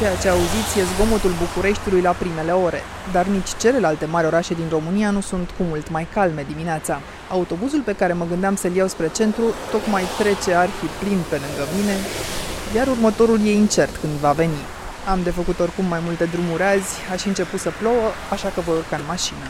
Ceea ce auziți e zgomotul Bucureștiului la primele ore, dar nici celelalte mari orașe din România nu sunt cu mult mai calme dimineața. Autobuzul pe care mă gândeam să-l iau spre centru tocmai trece arhi plin pe lângă mine, iar următorul e incert când va veni. Am de făcut oricum mai multe drumuri azi, aș și început să plouă, așa că voi urca în mașină.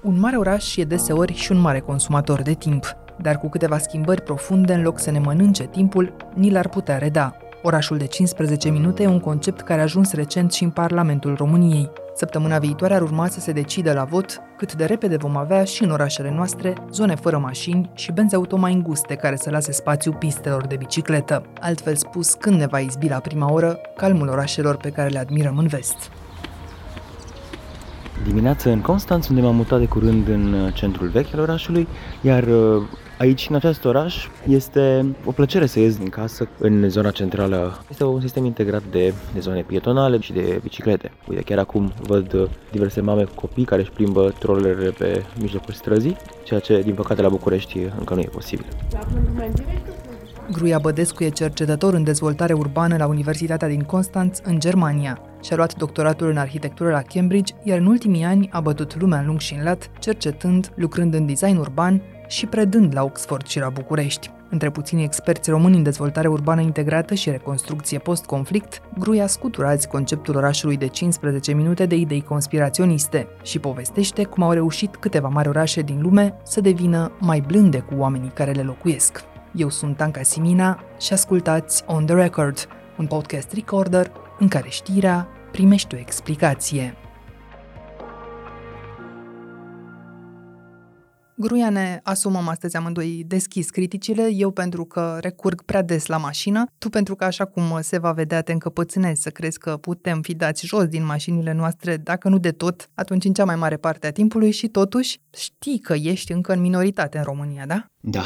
Un mare oraș e deseori și un mare consumator de timp, dar cu câteva schimbări profunde, în loc să ne mănânce timpul, ni l-ar putea reda. Orașul de 15 minute e un concept care a ajuns recent și în Parlamentul României. Săptămâna viitoare ar urma să se decide la vot cât de repede vom avea și în orașele noastre zone fără mașini și benzi auto mai înguste care să lase spațiu pistelor de bicicletă. Altfel spus, când ne va izbi la prima oră calmul orașelor pe care le admirăm în vest. Dimineața în Constanț, unde m-am mutat de curând în centrul vechi al orașului, iar uh, Aici, în acest oraș, este o plăcere să ies din casă în zona centrală. Este un sistem integrat de, de zone pietonale și de biciclete. Uite, chiar acum văd diverse mame cu copii care își plimbă trollerele pe mijlocul străzii, ceea ce, din păcate, la București încă nu e posibil. Gruia Bădescu e cercetător în dezvoltare urbană la Universitatea din Constanț, în Germania. Și-a luat doctoratul în arhitectură la Cambridge, iar în ultimii ani a bătut lumea în lung și în lat, cercetând, lucrând în design urban și predând la Oxford și la București. Între puțini experți români în dezvoltare urbană integrată și reconstrucție post-conflict, Gruia scutură azi conceptul orașului de 15 minute de idei conspiraționiste și povestește cum au reușit câteva mari orașe din lume să devină mai blânde cu oamenii care le locuiesc. Eu sunt Anca Simina și ascultați On The Record, un podcast recorder în care știrea primește o explicație. Gruia ne asumăm astăzi amândoi deschis criticile, eu pentru că recurg prea des la mașină, tu pentru că așa cum se va vedea te încăpățânezi să crezi că putem fi dați jos din mașinile noastre, dacă nu de tot, atunci în cea mai mare parte a timpului și totuși știi că ești încă în minoritate în România, da? Da,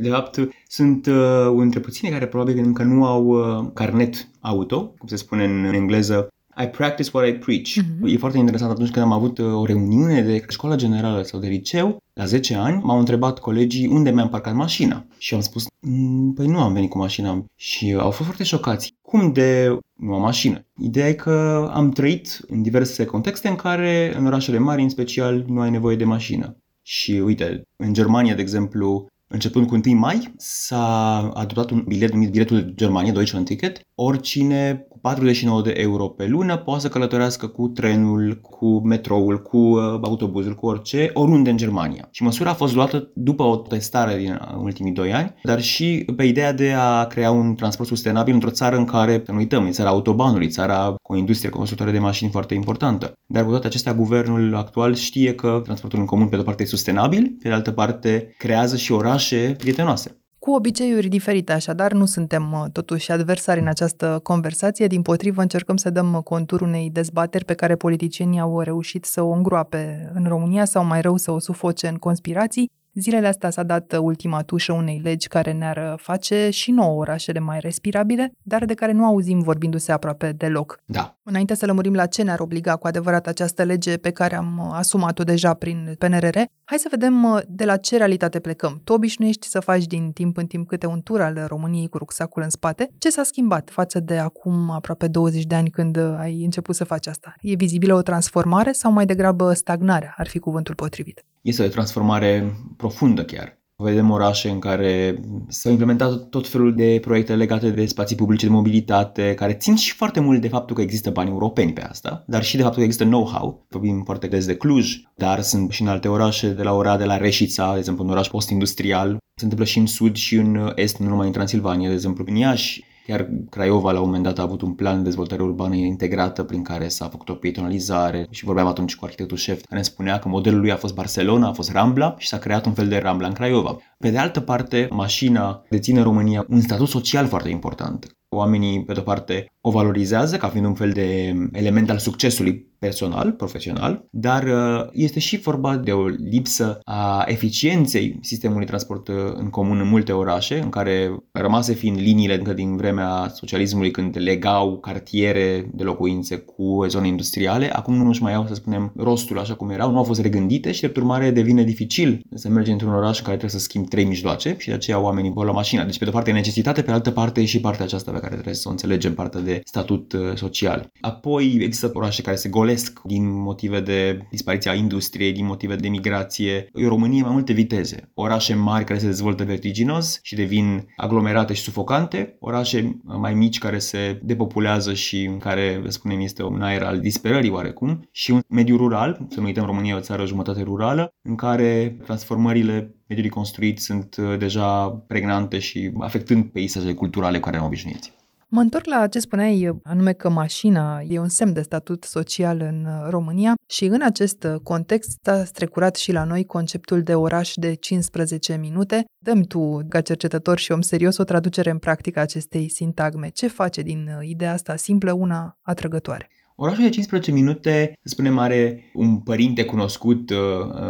de fapt sunt uh, unul dintre puține care probabil încă nu au uh, carnet auto, cum se spune în engleză I practice what I preach. Mm-hmm. E foarte interesant atunci când am avut uh, o reuniune de școală generală sau de liceu, la 10 ani, m-au întrebat colegii unde mi-am parcat mașina. Și am spus, mm, păi nu am venit cu mașina. Și au fost foarte șocați. Cum de nu am mașină? Ideea e că am trăit în diverse contexte în care, în orașele mari în special, nu ai nevoie de mașină. Și uite, în Germania, de exemplu, Începând cu 1 mai, s-a adoptat un bilet numit biletul Germania, Deutschland Ticket. Oricine 49 de euro pe lună, poate să călătorească cu trenul, cu metroul, cu uh, autobuzul, cu orice, oriunde în Germania. Și măsura a fost luată după o testare din uh, ultimii 2 ani, dar și pe ideea de a crea un transport sustenabil într-o țară în care, să nu uităm, e țara autobanului, țara cu o industrie constructoare de mașini foarte importantă. Dar cu toate acestea, guvernul actual știe că transportul în comun, pe de-o parte, e sustenabil, pe de altă parte, creează și orașe prietenoase cu obiceiuri diferite, așadar nu suntem uh, totuși adversari în această conversație, din potrivă încercăm să dăm contur unei dezbateri pe care politicienii au reușit să o îngroape în România sau mai rău să o sufoce în conspirații Zilele astea s-a dat ultima tușă unei legi care ne-ar face și nouă orașele mai respirabile, dar de care nu auzim vorbindu-se aproape deloc. Da. Înainte să lămurim la ce ne-ar obliga cu adevărat această lege pe care am asumat-o deja prin PNRR, hai să vedem uh, de la ce realitate plecăm. Tu obișnuiești să faci din timp în timp câte un tur al României cu rucsacul în spate. Ce s-a schimbat față de acum aproape 20 de ani când ai început să faci asta? E vizibilă o transformare sau mai degrabă stagnarea ar fi cuvântul potrivit? Este o transformare profundă chiar. Vedem orașe în care s-au implementat tot felul de proiecte legate de spații publice de mobilitate, care țin și foarte mult de faptul că există bani europeni pe asta, dar și de faptul că există know-how. Vorbim foarte des de Cluj, dar sunt și în alte orașe, de la Oradea la Reșița, de exemplu, un oraș post-industrial. Se întâmplă și în sud și în est, nu numai în Transilvania, de exemplu, în Iași Chiar Craiova la un moment dat a avut un plan de dezvoltare urbană integrată prin care s-a făcut o pietonalizare și vorbeam atunci cu arhitectul șef care ne spunea că modelul lui a fost Barcelona, a fost Rambla și s-a creat un fel de Rambla în Craiova. Pe de altă parte, mașina deține în România un statut social foarte important. Oamenii, pe de-o parte, o valorizează ca fiind un fel de element al succesului personal, profesional, dar uh, este și vorba de o lipsă a eficienței sistemului transport uh, în comun în multe orașe, în care rămase fiind liniile încă din vremea socialismului când legau cartiere de locuințe cu zone industriale, acum nu își mai au, să spunem, rostul așa cum erau, nu au fost regândite și, de urmare, devine dificil să mergi într-un oraș în care trebuie să schimbi trei mijloace și de aceea oamenii vor la mașină. Deci, pe de o parte, e necesitate, pe de altă parte, e și partea aceasta pe care trebuie să o înțelegem, partea de statut uh, social. Apoi, există orașe care se golesc din motive de dispariția industriei, din motive de migrație. În România mai multe viteze. Orașe mari care se dezvoltă vertiginos și devin aglomerate și sufocante, orașe mai mici care se depopulează și în care, spunem, este un aer al disperării oarecum și un mediu rural, să nu uităm România o țară jumătate rurală, în care transformările mediului construit sunt uh, deja pregnante și afectând peisajele culturale cu care am obișnuiți. Mă întorc la ce spuneai, anume că mașina e un semn de statut social în uh, România și în acest uh, context a strecurat și la noi conceptul de oraș de 15 minute. Dăm tu, ca cercetător și om serios, o traducere în practică acestei sintagme. Ce face din ideea asta simplă una atrăgătoare? Orașul de 15 minute, să spunem, are un părinte cunoscut, uh,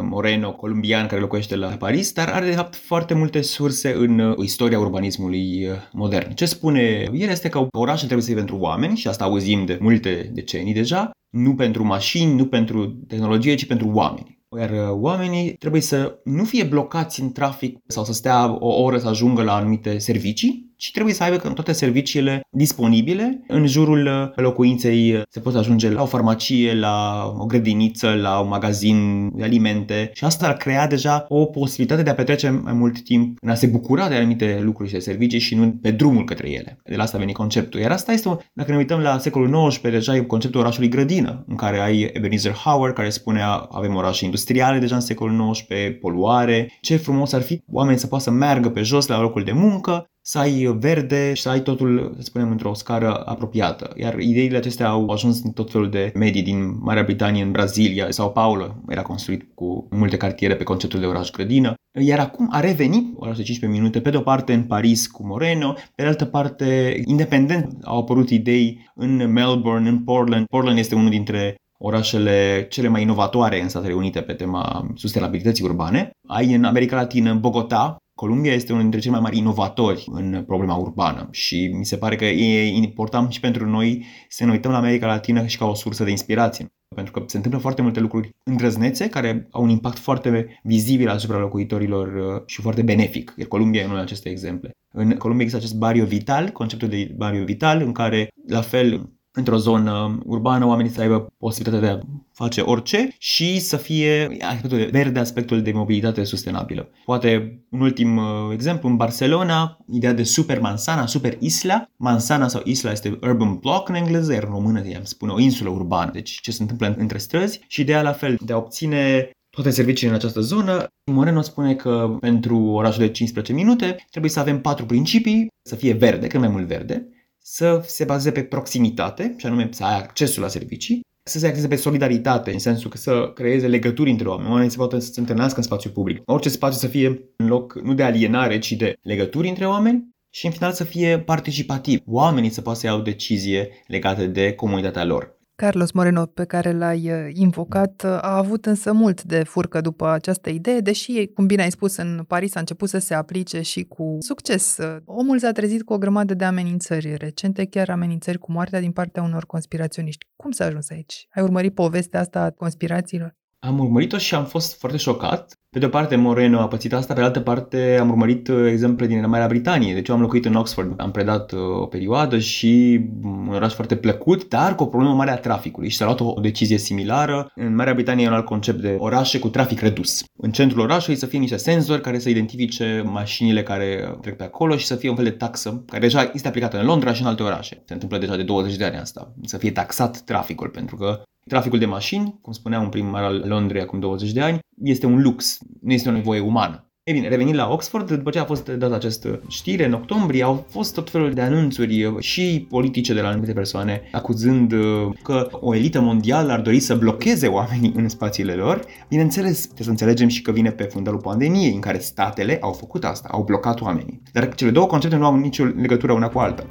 Moreno, columbian, care locuiește la Paris, dar are de fapt foarte multe surse în uh, istoria urbanismului uh, modern. Ce spune el este că orașul trebuie să fie pentru oameni și asta auzim de multe decenii deja, nu pentru mașini, nu pentru tehnologie, ci pentru oameni. Iar oamenii trebuie să nu fie blocați în trafic sau să stea o oră să ajungă la anumite servicii, ci trebuie să aibă toate serviciile disponibile în jurul uh, locuinței. Se poate ajunge la o farmacie, la o grădiniță, la un magazin de alimente și asta ar crea deja o posibilitate de a petrece mai mult timp în a se bucura de anumite lucruri și de servicii și nu pe drumul către ele. De la asta a venit conceptul. Iar asta este, dacă ne uităm la secolul XIX, deja e conceptul orașului grădină, în care ai Ebenezer Howard care spunea avem orașe industriale deja în secolul XIX, poluare, ce frumos ar fi oamenii să poată să meargă pe jos la locul de muncă să ai verde și să ai totul, să spunem, într-o scară apropiată. Iar ideile acestea au ajuns în tot felul de medii din Marea Britanie, în Brazilia sau Paulo era construit cu multe cartiere pe conceptul de oraș grădină. Iar acum a revenit oraș de 15 minute, pe de o parte în Paris cu Moreno, pe de altă parte independent au apărut idei în Melbourne, în Portland. Portland este unul dintre orașele cele mai inovatoare în Statele Unite pe tema sustenabilității urbane. Ai în America Latină, Bogota, Columbia este unul dintre cei mai mari inovatori în problema urbană și mi se pare că e important și pentru noi să ne uităm la America Latină și ca o sursă de inspirație. Pentru că se întâmplă foarte multe lucruri îndrăznețe care au un impact foarte vizibil asupra locuitorilor uh, și foarte benefic. Iar Columbia e unul dintre aceste exemple. În Columbia există acest barrio vital, conceptul de barrio vital, în care, la fel, într-o zonă urbană, oamenii să aibă posibilitatea de a face orice și să fie aspectul verde, aspectul de mobilitate sustenabilă. Poate un ultim uh, exemplu, în Barcelona, ideea de super mansana, super isla. Mansana sau isla este urban block în engleză, iar în română i-am spune o insulă urbană, deci ce se întâmplă între străzi și ideea la fel de a obține toate serviciile în această zonă. Moreno spune că pentru orașul de 15 minute trebuie să avem patru principii, să fie verde, cât mai mult verde, să se bazeze pe proximitate, și anume să ai accesul la servicii, să se axeze pe solidaritate, în sensul că să creeze legături între oameni. Oamenii se poată să se întâlnească în spațiu public. Orice spațiu să fie în loc nu de alienare, ci de legături între oameni și în final să fie participativ. Oamenii să poată să iau decizie legate de comunitatea lor. Carlos Moreno, pe care l-ai uh, invocat, uh, a avut însă mult de furcă după această idee, deși, cum bine ai spus, în Paris a început să se aplice și cu succes. Omul s-a trezit cu o grămadă de amenințări recente, chiar amenințări cu moartea din partea unor conspiraționiști. Cum s-a ajuns aici? Ai urmărit povestea asta a conspirațiilor? Am urmărit-o și am fost foarte șocat. Pe de o parte, Moreno a pățit asta, pe de altă parte am urmărit uh, exemple din Marea Britanie. Deci eu am locuit în Oxford, am predat uh, o perioadă și un oraș foarte plăcut, dar cu o problemă mare a traficului și s-a luat o decizie similară. În Marea Britanie e un alt concept de orașe cu trafic redus. În centrul orașului să fie niște senzori care să identifice mașinile care trec pe acolo și să fie un fel de taxă care deja este aplicată în Londra și în alte orașe. Se întâmplă deja de 20 de ani asta. Să fie taxat traficul pentru că Traficul de mașini, cum spunea un primar al Londrei acum 20 de ani, este un lux, nu este o nevoie umană. Ei bine, revenind la Oxford, după ce a fost dată această știre, în octombrie au fost tot felul de anunțuri și politice de la anumite persoane acuzând uh, că o elită mondială ar dori să blocheze oamenii în spațiile lor. Bineînțeles, trebuie să înțelegem și că vine pe fundalul pandemiei, în care statele au făcut asta, au blocat oamenii. Dar cele două concepte nu au nicio legătură una cu alta.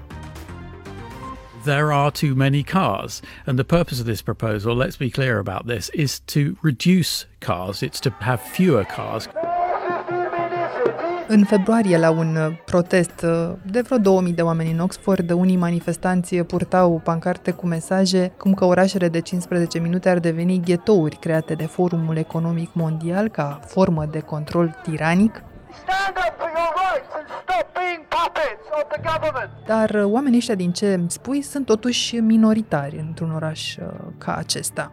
There are too many cars. And the purpose of this proposal, let's be clear about this, is to reduce cars, it's to have fewer cars. În februarie, la un protest de vreo 2000 de oameni în Oxford, unii manifestanți purtau pancarte cu mesaje cum că orașele de 15 minute ar deveni ghetouri create de Forumul Economic Mondial ca formă de control tiranic. Dar oamenii ăștia, din ce spui, sunt totuși minoritari într-un oraș uh, ca acesta.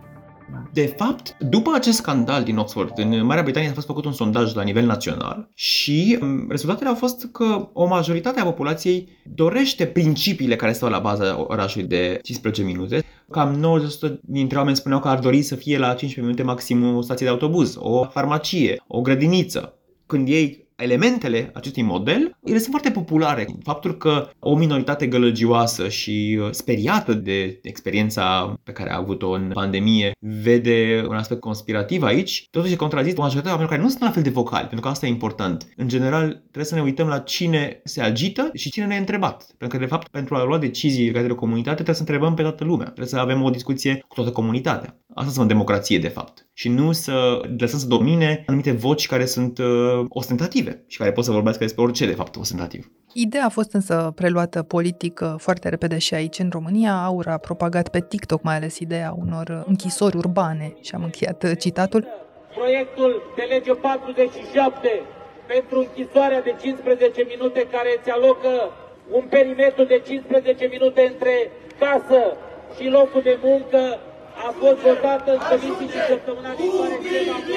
De fapt, după acest scandal din Oxford, în Marea Britanie a fost făcut un sondaj la nivel național și um, rezultatele au fost că o majoritate a populației dorește principiile care stau la baza orașului de 15 minute. Cam 90% dintre oameni spuneau că ar dori să fie la 15 minute maxim o stație de autobuz, o farmacie, o grădiniță. Când ei elementele acestui model, ele sunt foarte populare. Faptul că o minoritate gălăgioasă și uh, speriată de experiența pe care a avut-o în pandemie vede un aspect conspirativ aici, totuși e contrazis o majoritate oamenilor care nu sunt la fel de vocali, pentru că asta e important. În general, trebuie să ne uităm la cine se agită și cine ne-a întrebat. Pentru că, de fapt, pentru a lua decizii legate de o comunitate, trebuie să întrebăm pe toată lumea. Trebuie să avem o discuție cu toată comunitatea. Asta înseamnă democrație, de fapt. Și nu să lăsăm să domine anumite voci care sunt uh, ostentative și care pot să vorbească despre orice, de fapt, ostentativ. Ideea a fost însă preluată politic uh, foarte repede și aici în România. Aura a propagat pe TikTok mai ales ideea unor închisori urbane și am încheiat uh, citatul. Proiectul de lege 47 pentru închisoarea de 15 minute care îți alocă un perimetru de 15 minute între casă și locul de muncă a fost votată în comisii și săptămâna viitoare se va plenul.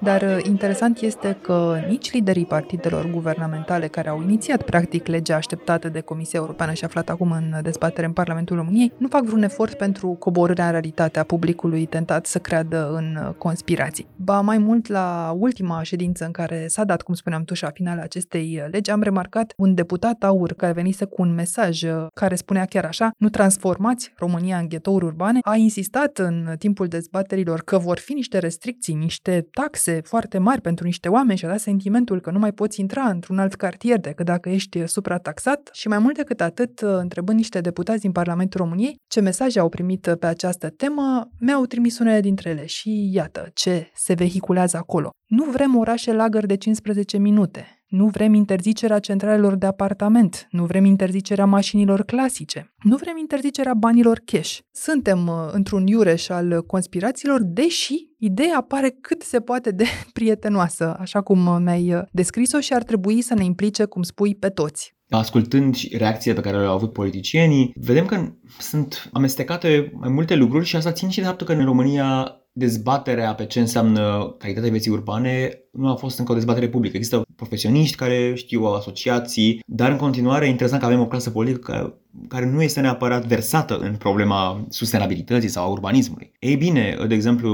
Dar uh, interesant este că nici liderii partidelor guvernamentale care au inițiat practic legea așteptată de Comisia Europeană și aflat acum în dezbatere în Parlamentul României nu fac vreun efort pentru coborârea în realitate a publicului tentat să creadă în uh, conspirații. Ba mai mult la ultima ședință în care s-a dat, cum spuneam tușa finală acestei uh, legi, am remarcat un deputat aur care venise cu un mesaj care spunea chiar așa, nu transformați România în ghetouri urbane, a insistat insistat în timpul dezbaterilor că vor fi niște restricții, niște taxe foarte mari pentru niște oameni și a dat sentimentul că nu mai poți intra într-un alt cartier decât dacă ești suprataxat și mai mult decât atât, întrebând niște deputați din Parlamentul României ce mesaje au primit pe această temă, mi-au trimis unele dintre ele și iată ce se vehiculează acolo. Nu vrem orașe lagări de 15 minute. Nu vrem interzicerea centralelor de apartament, nu vrem interzicerea mașinilor clasice, nu vrem interzicerea banilor cash. Suntem uh, într-un iureș al conspirațiilor, deși ideea pare cât se poate de prietenoasă, așa cum uh, mi-ai uh, descris-o și ar trebui să ne implice, cum spui, pe toți. Ascultând reacțiile pe care le-au avut politicienii, vedem că sunt amestecate mai multe lucruri și asta țin și de faptul că în România dezbaterea pe ce înseamnă calitatea vieții urbane nu a fost încă o dezbatere publică. Există profesioniști care știu asociații, dar în continuare e interesant că avem o clasă politică care nu este neapărat versată în problema sustenabilității sau a urbanismului. Ei bine, de exemplu,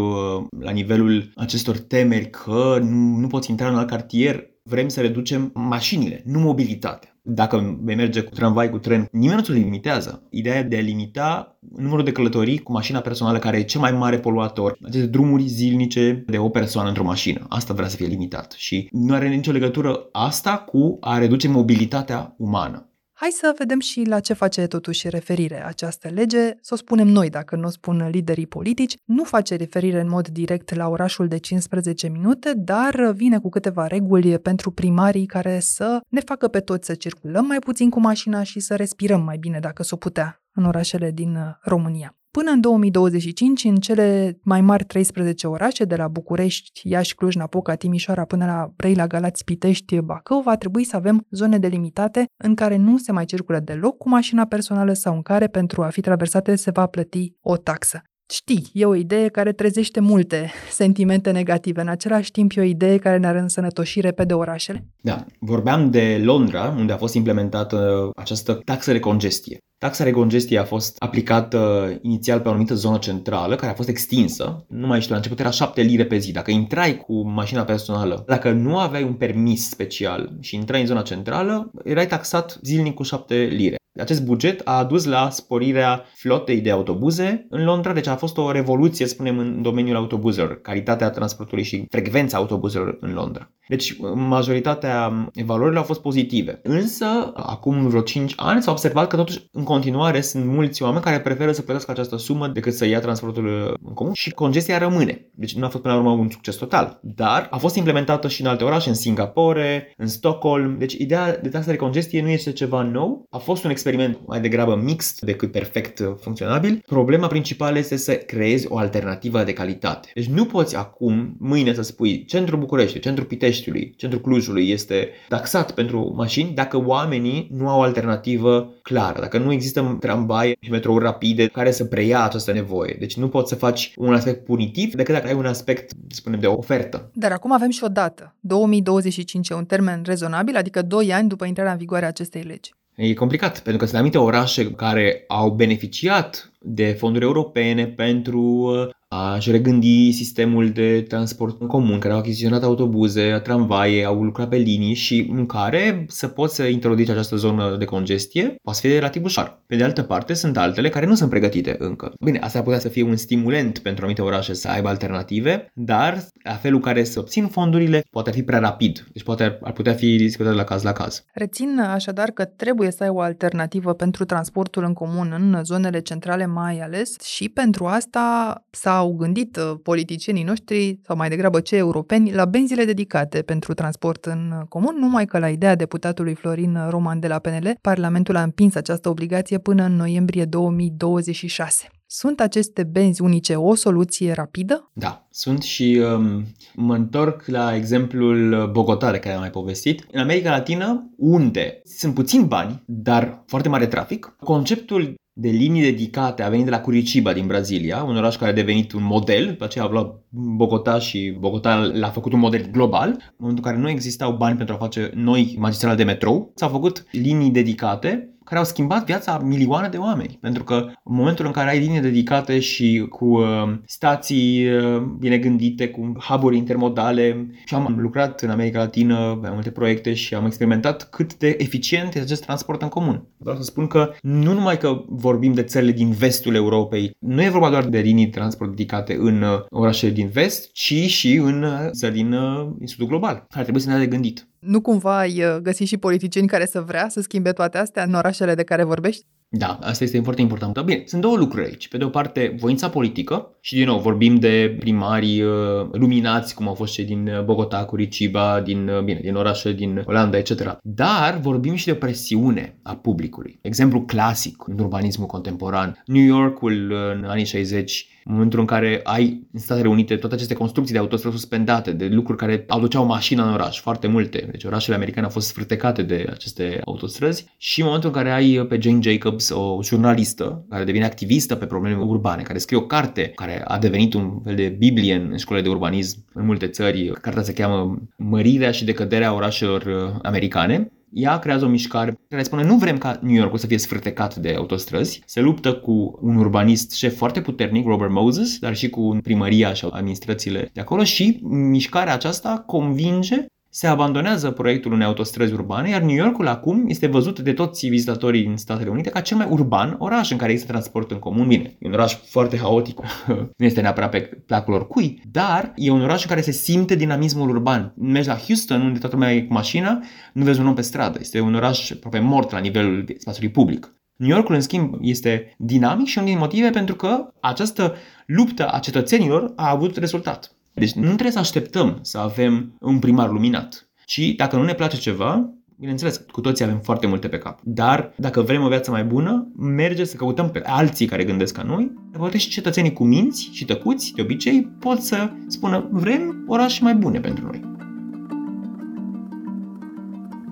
la nivelul acestor temeri că nu, nu poți intra în alt cartier, vrem să reducem mașinile, nu mobilitatea. Dacă vei merge cu tramvai, cu tren, nimeni nu ți limitează. Ideea de a limita numărul de călătorii cu mașina personală, care e cel mai mare poluator, aceste drumuri zilnice de o persoană într-o mașină. Asta vrea să fie limitat și nu are nicio legătură asta cu a reduce mobilitatea umană. Hai să vedem și la ce face totuși referire această lege, să o spunem noi dacă nu o spun liderii politici. Nu face referire în mod direct la orașul de 15 minute, dar vine cu câteva reguli pentru primarii care să ne facă pe toți să circulăm mai puțin cu mașina și să respirăm mai bine dacă s-o putea în orașele din România. Până în 2025, în cele mai mari 13 orașe, de la București, Iași, Cluj, Napoca, Timișoara până la Brăila, Galați, Pitești, Bacău, va trebui să avem zone delimitate în care nu se mai circulă deloc cu mașina personală sau în care, pentru a fi traversate, se va plăti o taxă. Știi, e o idee care trezește multe sentimente negative. În același timp, e o idee care ne-ar însănătoși repede orașele. Da, vorbeam de Londra, unde a fost implementată această taxă de congestie. Taxa de congestie a fost aplicată inițial pe o anumită zonă centrală, care a fost extinsă. Nu mai știu, la început era 7 lire pe zi. Dacă intrai cu mașina personală, dacă nu aveai un permis special și intrai în zona centrală, erai taxat zilnic cu 7 lire. Acest buget a adus la sporirea flotei de autobuze în Londra, deci a fost o revoluție, spunem, în domeniul autobuzelor, calitatea transportului și frecvența autobuzelor în Londra. Deci majoritatea evaluărilor au fost pozitive. Însă, acum vreo 5 ani s-a observat că totuși în continuare sunt mulți oameni care preferă să plătească această sumă decât să ia transportul în comun și congestia rămâne. Deci nu a fost până la urmă un succes total. Dar a fost implementată și în alte orașe, în Singapore, în Stockholm. Deci ideea de taxa de congestie nu este ceva nou. A fost un experiment mai degrabă mixt decât perfect funcționabil. Problema principală este să creezi o alternativă de calitate. Deci nu poți acum, mâine să spui centrul București, centrul Piteștiului, centrul Clujului este taxat pentru mașini dacă oamenii nu au alternativă clară, dacă nu există tramvaie și metrouri rapide care să preia această nevoie. Deci nu poți să faci un aspect punitiv decât dacă ai un aspect, spunem, de ofertă. Dar acum avem și o dată. 2025 e un termen rezonabil, adică 2 ani după intrarea în vigoare a acestei legi. E complicat, pentru că sunt anumite orașe care au beneficiat de fonduri europene pentru uh, a-și regândi sistemul de transport în comun, care au achiziționat autobuze, tramvaie, au lucrat pe linii și în care să poți să introduci această zonă de congestie, poate fi relativ ușor. Pe de altă parte, sunt altele care nu sunt pregătite încă. Bine, asta ar putea să fie un stimulent pentru anumite orașe să aibă alternative, dar la felul care să obțin fondurile poate fi prea rapid. Deci poate ar putea fi discutat la caz la caz. Rețin așadar că trebuie să ai o alternativă pentru transportul în comun în zonele centrale mai ales și pentru asta s-a au gândit uh, politicienii noștri, sau mai degrabă cei europeni, la benzile dedicate pentru transport în comun, numai că la ideea deputatului Florin Roman de la PNL, Parlamentul a împins această obligație până în noiembrie 2026. Sunt aceste benzi unice o soluție rapidă? Da, sunt și um, mă întorc la exemplul Bogotá de care am mai povestit. În America Latină, unde sunt puțini bani, dar foarte mare trafic, conceptul de linii dedicate a venit de la Curitiba din Brazilia, un oraș care a devenit un model, după aceea a luat Bogota și Bogota l-a făcut un model global, în momentul în care nu existau bani pentru a face noi magistrale de metrou, s-au făcut linii dedicate care au schimbat viața a milioane de oameni. Pentru că în momentul în care ai linii dedicate și cu uh, stații uh, bine gândite, cu hub intermodale și am lucrat în America Latină pe multe proiecte și am experimentat cât de eficient este acest transport în comun. Vreau să spun că nu numai că vorbim de țările din vestul Europei, nu e vorba doar de linii de transport dedicate în uh, orașele din vest, ci și în uh, țări din, uh, din sudul global. Ar trebui să ne de gândit. Nu cumva ai uh, găsit și politicieni care să vrea să schimbe toate astea în orașele de care vorbești? Da, asta este foarte important. Bine, sunt două lucruri aici. Pe de o parte, voința politică și din nou vorbim de primari uh, luminați, cum au fost cei din uh, Bogota, Curitiba, din, uh, bine, din orașe din Olanda, etc. Dar vorbim și de presiune a publicului. Exemplu clasic în urbanismul contemporan. New Yorkul în anii 60 în momentul în care ai în Statele Unite toate aceste construcții de autostrăzi suspendate, de lucruri care aduceau mașina în oraș, foarte multe. Deci orașele americane au fost sfârtecate de aceste autostrăzi și în momentul în care ai pe Jane Jacobs, o jurnalistă care devine activistă pe probleme urbane, care scrie o carte care a devenit un fel de biblie în școlile de urbanism în multe țări. Cartea se cheamă Mărirea și decăderea orașelor uh, americane ea creează o mișcare care spune nu vrem ca New York să fie sfârtecat de autostrăzi, se luptă cu un urbanist șef foarte puternic, Robert Moses, dar și cu primăria și administrațiile de acolo și mișcarea aceasta convinge se abandonează proiectul unei autostrăzi urbane, iar New Yorkul acum este văzut de toți vizitatorii din Statele Unite ca cel mai urban oraș în care există transport în comun. Bine, e un oraș foarte haotic, nu este neapărat pe placul oricui, dar e un oraș în care se simte dinamismul urban. Mergi la Houston, unde toată lumea e cu mașina, nu vezi un om pe stradă. Este un oraș aproape mort la nivelul spațiului public. New Yorkul, în schimb, este dinamic și unul din motive pentru că această luptă a cetățenilor a avut rezultat. Deci nu trebuie să așteptăm să avem un primar luminat, ci dacă nu ne place ceva, Bineînțeles, cu toții avem foarte multe pe cap. Dar dacă vrem o viață mai bună, merge să căutăm pe alții care gândesc ca noi. Poate și cetățenii cu minți și tăcuți, de obicei, pot să spună vrem orașe mai bune pentru noi.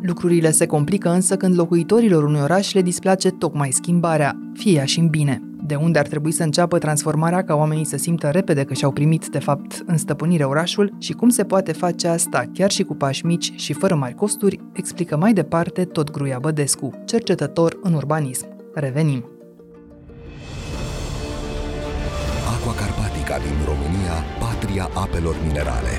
Lucrurile se complică însă când locuitorilor unui oraș le displace tocmai schimbarea, fie ea și în bine de unde ar trebui să înceapă transformarea ca oamenii să simtă repede că și-au primit, de fapt, în stăpânire orașul și cum se poate face asta chiar și cu pași mici și fără mari costuri, explică mai departe tot Gruia Bădescu, cercetător în urbanism. Revenim! Aqua Carpatica din România, patria apelor minerale.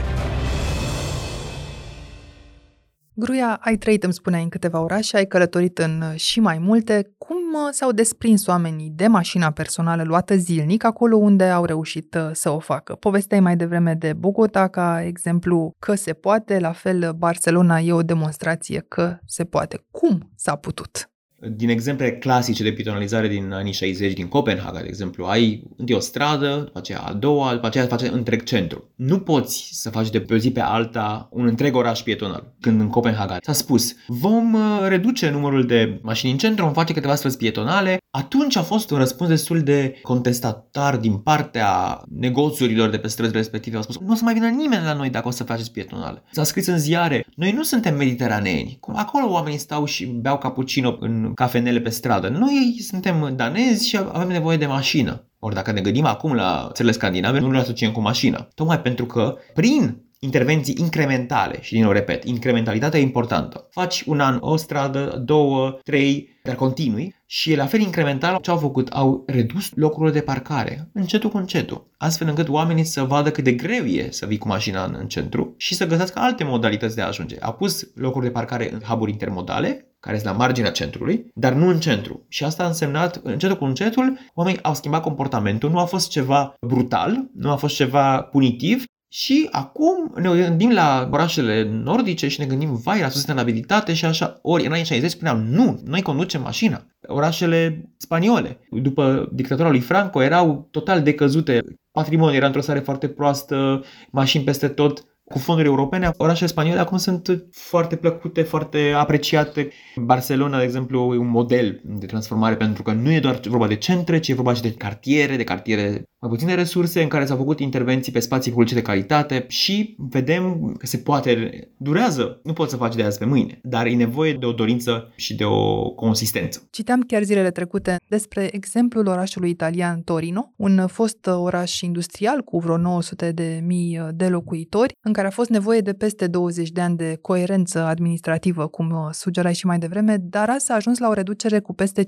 Gruia, ai trăit, îmi spuneai, în câteva orașe, ai călătorit în și mai multe. Cum uh, s-au desprins oamenii de mașina personală luată zilnic, acolo unde au reușit uh, să o facă? Povesteai mai devreme de Bogota, ca exemplu că se poate, la fel Barcelona e o demonstrație că se poate. Cum s-a putut? Din exemple clasice de pitonalizare din anii 60 din Copenhaga, de exemplu, ai întâi o stradă, după aceea a doua, după aceea face întreg centru. Nu poți să faci de pe o zi pe alta un întreg oraș pietonal. Când în Copenhaga s-a spus, vom uh, reduce numărul de mașini în centru, vom face câteva străzi pietonale, atunci a fost un răspuns destul de contestatar din partea negoțurilor de pe străzile respective. Au spus, nu o să mai vină nimeni la noi dacă o să faceți pietonale. S-a scris în ziare, noi nu suntem mediteraneeni. Acolo oamenii stau și beau cappuccino în cafenele pe stradă. Noi suntem danezi și avem nevoie de mașină. Ori dacă ne gândim acum la țările scandinave, nu le asociem cu mașină. Tocmai pentru că prin intervenții incrementale, și din nou repet, incrementalitatea e importantă. Faci un an o stradă, două, trei, dar continui și la fel incremental ce au făcut? Au redus locurile de parcare, încetul cu încetul, astfel încât oamenii să vadă cât de greu e să vii cu mașina în, în centru și să găsească alte modalități de a ajunge. A pus locuri de parcare în hub intermodale, care sunt la marginea centrului, dar nu în centru. Și asta a însemnat, încetul cu încetul, oamenii au schimbat comportamentul, nu a fost ceva brutal, nu a fost ceva punitiv, și acum ne gândim la orașele nordice și ne gândim, vai, la sustenabilitate și așa. Ori în anii 60 spuneam, nu, noi conducem mașina. Orașele spaniole, după dictatura lui Franco, erau total decăzute. Patrimoniul era într-o stare foarte proastă, mașini peste tot cu fonduri europene, orașele spaniole acum sunt foarte plăcute, foarte apreciate. Barcelona, de exemplu, e un model de transformare pentru că nu e doar vorba de centre, ci e vorba și de cartiere, de cartiere mai puține resurse în care s-au făcut intervenții pe spații publice de calitate și vedem că se poate, durează, nu poți să faci de azi pe mâine, dar e nevoie de o dorință și de o consistență. Citeam chiar zilele trecute despre exemplul orașului italian Torino, un fost oraș industrial cu vreo 900 de mii de locuitori, în care a fost nevoie de peste 20 de ani de coerență administrativă, cum sugerai și mai devreme, dar asta a ajuns la o reducere cu peste 56%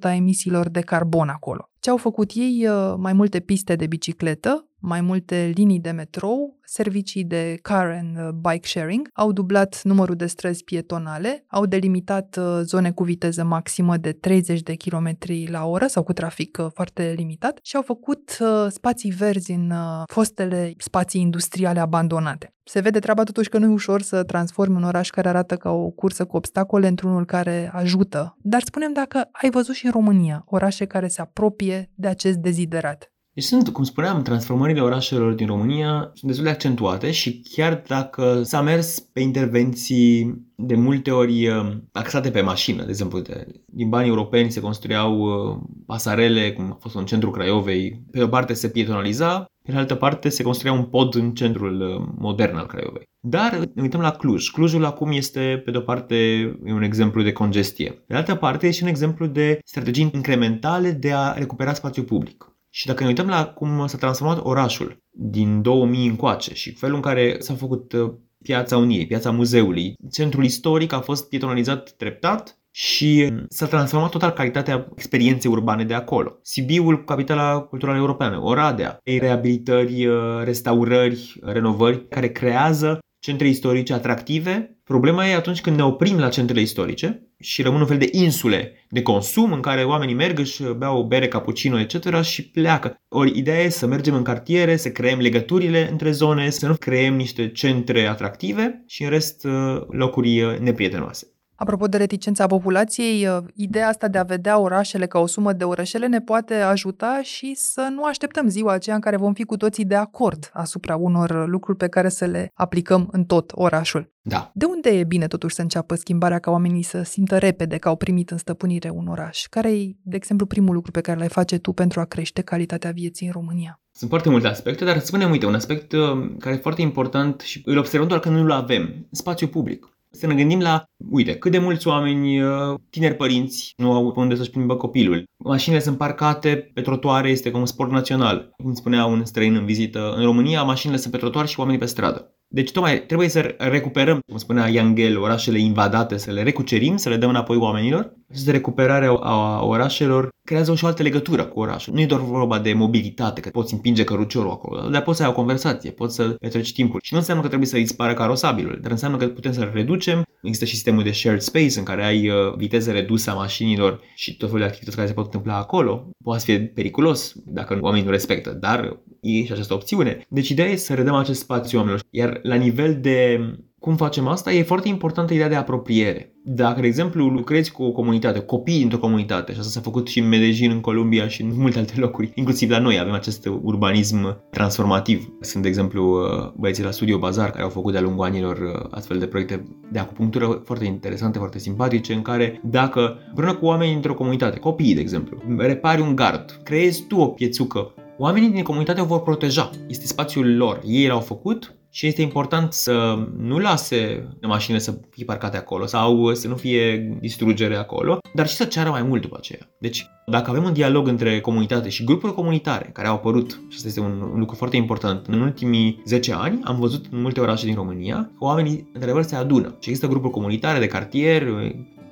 a emisiilor de carbon acolo. Ce au făcut ei? Mai multe piste de bicicletă, mai multe linii de metrou, servicii de car and uh, bike sharing, au dublat numărul de străzi pietonale, au delimitat uh, zone cu viteză maximă de 30 de km la oră sau cu trafic uh, foarte limitat și au făcut spații verzi în fostele spații industriale abandonate. Se vede treaba totuși că nu e ușor să transformi un oraș care arată ca o cursă cu obstacole într-unul care ajută. Dar spunem dacă ai văzut și în România orașe care se apropie de acest deziderat. Deci sunt, cum spuneam, transformările orașelor din România sunt destul de accentuate și chiar dacă s-a mers pe intervenții de multe ori uh, axate pe mașină, de exemplu, de, din banii europeni se construiau uh, pasarele, cum a fost în centrul Craiovei, pe o parte se pietonaliza, pe de altă parte se construia un pod în centrul uh, modern al Craiovei. Dar ne uităm la Cluj. Clujul acum este, pe de o parte, un exemplu de congestie. Pe de altă parte, este un exemplu de strategii incrementale de a recupera spațiu public. Și dacă ne uităm la cum s-a transformat orașul din 2000 încoace și felul în care s-a făcut uh, piața Uniei, piața muzeului, centrul istoric a fost pietonalizat treptat și uh, s-a transformat total calitatea experienței urbane de acolo. Sibiul, capitala culturală europeană, Oradea, reabilitări, uh, restaurări, renovări care creează centre istorice atractive. Problema e atunci când ne oprim la centrele istorice și rămân un fel de insule de consum în care oamenii merg, își beau o bere, cappuccino, etc. și pleacă. Ori ideea e să mergem în cartiere, să creăm legăturile între zone, să nu creăm niște centre atractive și în rest uh, locuri uh, neprietenoase. Apropo de reticența populației, uh, ideea asta de a vedea orașele ca o sumă de orășele ne poate ajuta și să nu așteptăm ziua aceea în care vom fi cu toții de acord asupra unor lucruri pe care să le aplicăm în tot orașul. Da. De unde e bine totuși să înceapă schimbarea ca oamenii să simtă repede că au primit în stăpânire un oraș? Care e, de exemplu, primul lucru pe care l-ai face tu pentru a crește calitatea vieții în România? Sunt foarte multe aspecte, dar spunem, uite, un aspect uh, care e foarte important și îl observăm doar că nu-l avem, spațiu public. Să ne gândim la, uite, cât de mulți oameni, uh, tineri părinți, nu au unde să-și plimbă copilul. Mașinile sunt parcate pe trotuare, este ca un sport național. Cum spunea un străin în vizită, în România mașinile sunt pe trotuar și oamenii pe stradă. Deci tocmai trebuie să recuperăm, cum spunea Yangel, orașele invadate, să le recucerim, să le dăm înapoi oamenilor această recuperare a orașelor creează și o altă legătură cu orașul. Nu e doar vorba de mobilitate, că poți împinge căruciorul acolo, dar poți să ai o conversație, poți să petreci timpul. Și nu înseamnă că trebuie să dispară carosabilul, dar înseamnă că putem să-l reducem. Există și sistemul de shared space în care ai uh, viteză redusă a mașinilor și tot felul de activități care se pot întâmpla acolo. Poate fi periculos dacă oamenii nu respectă, dar e și această opțiune. Deci ideea e să redăm acest spațiu oamenilor. Iar la nivel de cum facem asta, e foarte importantă ideea de apropiere. Dacă, de exemplu, lucrezi cu o comunitate, copii dintr-o comunitate, și asta s-a făcut și în Medellin, în Columbia și în multe alte locuri, inclusiv la noi avem acest urbanism transformativ. Sunt, de exemplu, băieții la Studio Bazar care au făcut de-a lungul anilor astfel de proiecte de acupunctură foarte interesante, foarte simpatice, în care dacă împreună cu oamenii dintr-o comunitate, copiii, de exemplu, repari un gard, creezi tu o piețucă Oamenii din comunitate o vor proteja. Este spațiul lor. Ei l-au făcut, și este important să nu lase mașinile să fie parcate acolo sau să nu fie distrugere acolo, dar și să ceară mai mult după aceea. Deci, dacă avem un dialog între comunitate și grupuri comunitare care au apărut, și asta este un lucru foarte important, în ultimii 10 ani am văzut în multe orașe din România că oamenii într-adevăr se adună și există grupuri comunitare de cartier,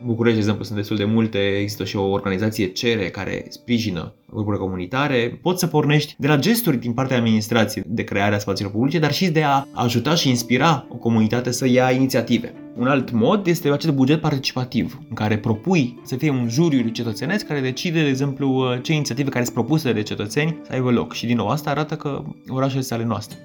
București, de exemplu, sunt destul de multe, există și o organizație CERE care sprijină grupurile comunitare. Poți să pornești de la gesturi din partea administrației de crearea spațiilor publice, dar și de a ajuta și inspira o comunitate să ia inițiative. Un alt mod este acest buget participativ, în care propui să fie un juriu cetățenesc care decide, de exemplu, ce inițiative care sunt propuse de cetățeni să aibă loc. Și din nou, asta arată că orașele sunt ale noastre.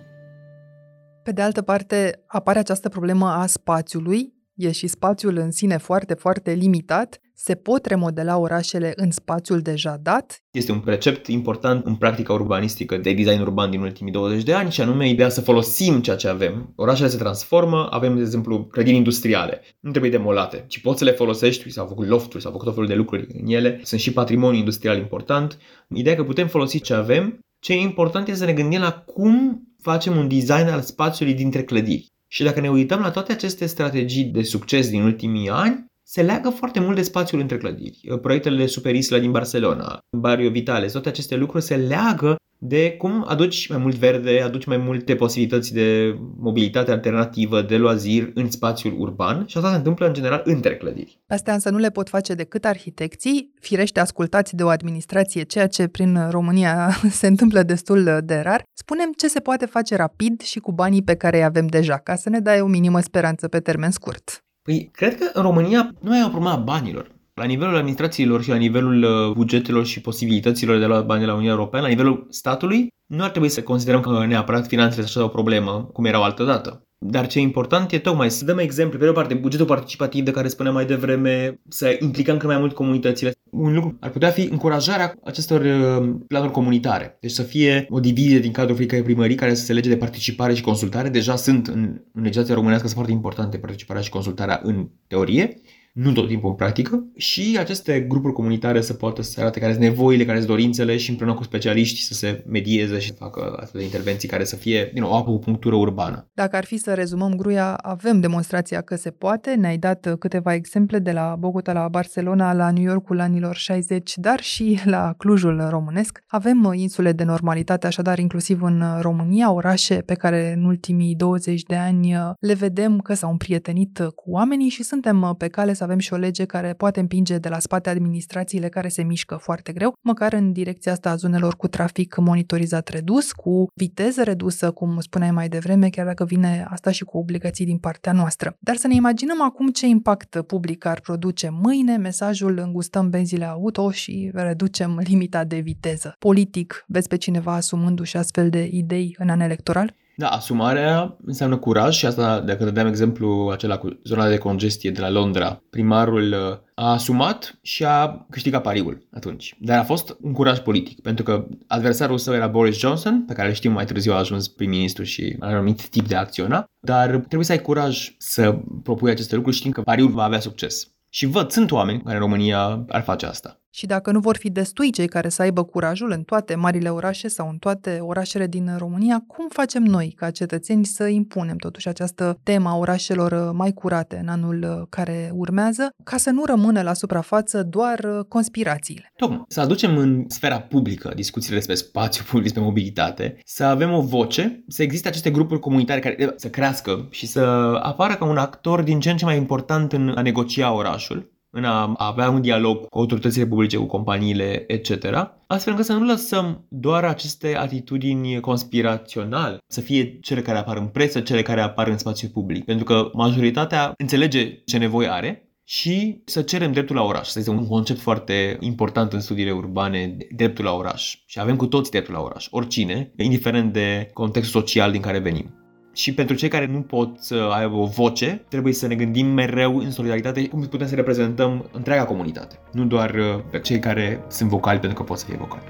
Pe de altă parte, apare această problemă a spațiului e și spațiul în sine foarte, foarte limitat, se pot remodela orașele în spațiul deja dat. Este un precept important în practica urbanistică de design urban din ultimii 20 de ani și anume ideea să folosim ceea ce avem. Orașele se transformă, avem, de exemplu, clădiri industriale. Nu trebuie demolate, ci poți să le folosești, s-au făcut lofturi, s-au făcut tot felul de lucruri în ele. Sunt și patrimoniu industrial important. Ideea că putem folosi ce avem, ce e important este să ne gândim la cum facem un design al spațiului dintre clădiri. Și dacă ne uităm la toate aceste strategii de succes din ultimii ani, se leagă foarte mult de spațiul între clădiri. Proiectele de Super Isla din Barcelona, Barrio Vitale, toate aceste lucruri se leagă de cum aduci mai mult verde, aduci mai multe posibilități de mobilitate alternativă, de loazir în spațiul urban și asta se întâmplă în general între clădiri. Astea însă nu le pot face decât arhitecții, firește ascultați de o administrație, ceea ce prin România se întâmplă destul de rar. Spunem ce se poate face rapid și cu banii pe care îi avem deja, ca să ne dai o minimă speranță pe termen scurt. Păi, cred că în România nu e o problemă a banilor. La nivelul administrațiilor și la nivelul uh, bugetelor și posibilităților de la bani de la Uniunea Europeană, la nivelul statului, nu ar trebui să considerăm că neapărat finanțele sunt așa o problemă, cum erau altădată. Dar ce e important e tocmai să dăm exemple, pe de o parte, bugetul participativ de care spuneam mai devreme, să implicăm cât mai mult comunitățile. Un lucru ar putea fi încurajarea acestor uh, planuri comunitare. Deci să fie o divizie din cadrul fiecărei primării care să se lege de participare și consultare. Deja sunt în, în legislația românească sunt foarte importante participarea și consultarea în teorie nu tot timpul în practică, și aceste grupuri comunitare să poată să arate care sunt nevoile, care sunt dorințele și împreună cu specialiști să se medieze și să facă astfel de intervenții care să fie, din nou, o punctură urbană. Dacă ar fi să rezumăm gruia, avem demonstrația că se poate. Ne-ai dat câteva exemple de la Bogota la Barcelona, la New Yorkul anilor 60, dar și la Clujul românesc. Avem insule de normalitate, așadar, inclusiv în România, orașe pe care în ultimii 20 de ani le vedem că s-au împrietenit cu oamenii și suntem pe cale să avem și o lege care poate împinge de la spate administrațiile care se mișcă foarte greu, măcar în direcția asta a zonelor cu trafic monitorizat redus, cu viteză redusă, cum spuneai mai devreme, chiar dacă vine asta și cu obligații din partea noastră. Dar să ne imaginăm acum ce impact public ar produce mâine mesajul îngustăm benzile auto și reducem limita de viteză. Politic, vezi pe cineva asumându-și astfel de idei în an electoral? Da, asumarea înseamnă curaj și asta, dacă dădeam exemplu acela cu zona de congestie de la Londra, primarul uh, a asumat și a câștigat pariul atunci. Dar a fost un curaj politic, pentru că adversarul său era Boris Johnson, pe care știm mai târziu a ajuns prim-ministru și a anumit tip de a acționa, dar trebuie să ai curaj să propui aceste lucruri știind că pariul va avea succes. Și văd, sunt oameni care în România ar face asta. Și dacă nu vor fi destui cei care să aibă curajul în toate marile orașe sau în toate orașele din România, cum facem noi, ca cetățeni, să impunem totuși această temă a orașelor uh, mai curate în anul uh, care urmează, ca să nu rămână la suprafață doar uh, conspirațiile? Tocmai, să aducem în sfera publică discuțiile despre spațiu public, despre mobilitate, să avem o voce, să existe aceste grupuri comunitare care să crească și să apară ca un actor din ce în ce mai important în a negocia orașul în a avea un dialog cu autoritățile publice, cu companiile, etc., astfel încât să nu lăsăm doar aceste atitudini conspiraționale să fie cele care apar în presă, cele care apar în spațiu public. Pentru că majoritatea înțelege ce nevoie are, și să cerem dreptul la oraș. Este un concept foarte important în studiile urbane, dreptul la oraș. Și avem cu toți dreptul la oraș, oricine, indiferent de contextul social din care venim. Și pentru cei care nu pot să aibă o voce, trebuie să ne gândim mereu în solidaritate cum putem să reprezentăm întreaga comunitate, nu doar uh, pe cei care sunt vocali pentru că pot să fie vocali.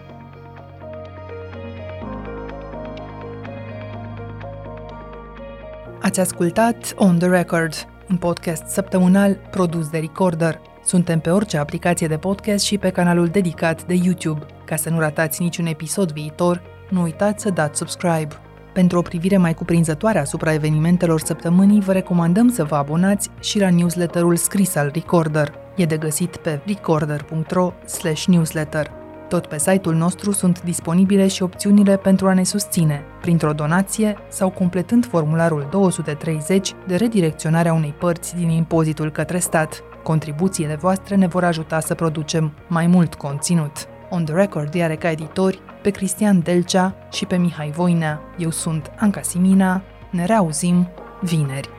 Ați ascultat On The Record, un podcast săptămânal produs de Recorder. Suntem pe orice aplicație de podcast și pe canalul dedicat de YouTube. Ca să nu ratați niciun episod viitor, nu uitați să dați subscribe. Pentru o privire mai cuprinzătoare asupra evenimentelor săptămânii, vă recomandăm să vă abonați și la newsletterul scris al Recorder. E de găsit pe recorder.ro newsletter. Tot pe site-ul nostru sunt disponibile și opțiunile pentru a ne susține, printr-o donație sau completând formularul 230 de redirecționare a unei părți din impozitul către stat. Contribuțiile voastre ne vor ajuta să producem mai mult conținut. On the Record are ca editori pe Cristian Delcea și pe Mihai Voinea. Eu sunt Anca Simina. Ne reauzim vineri.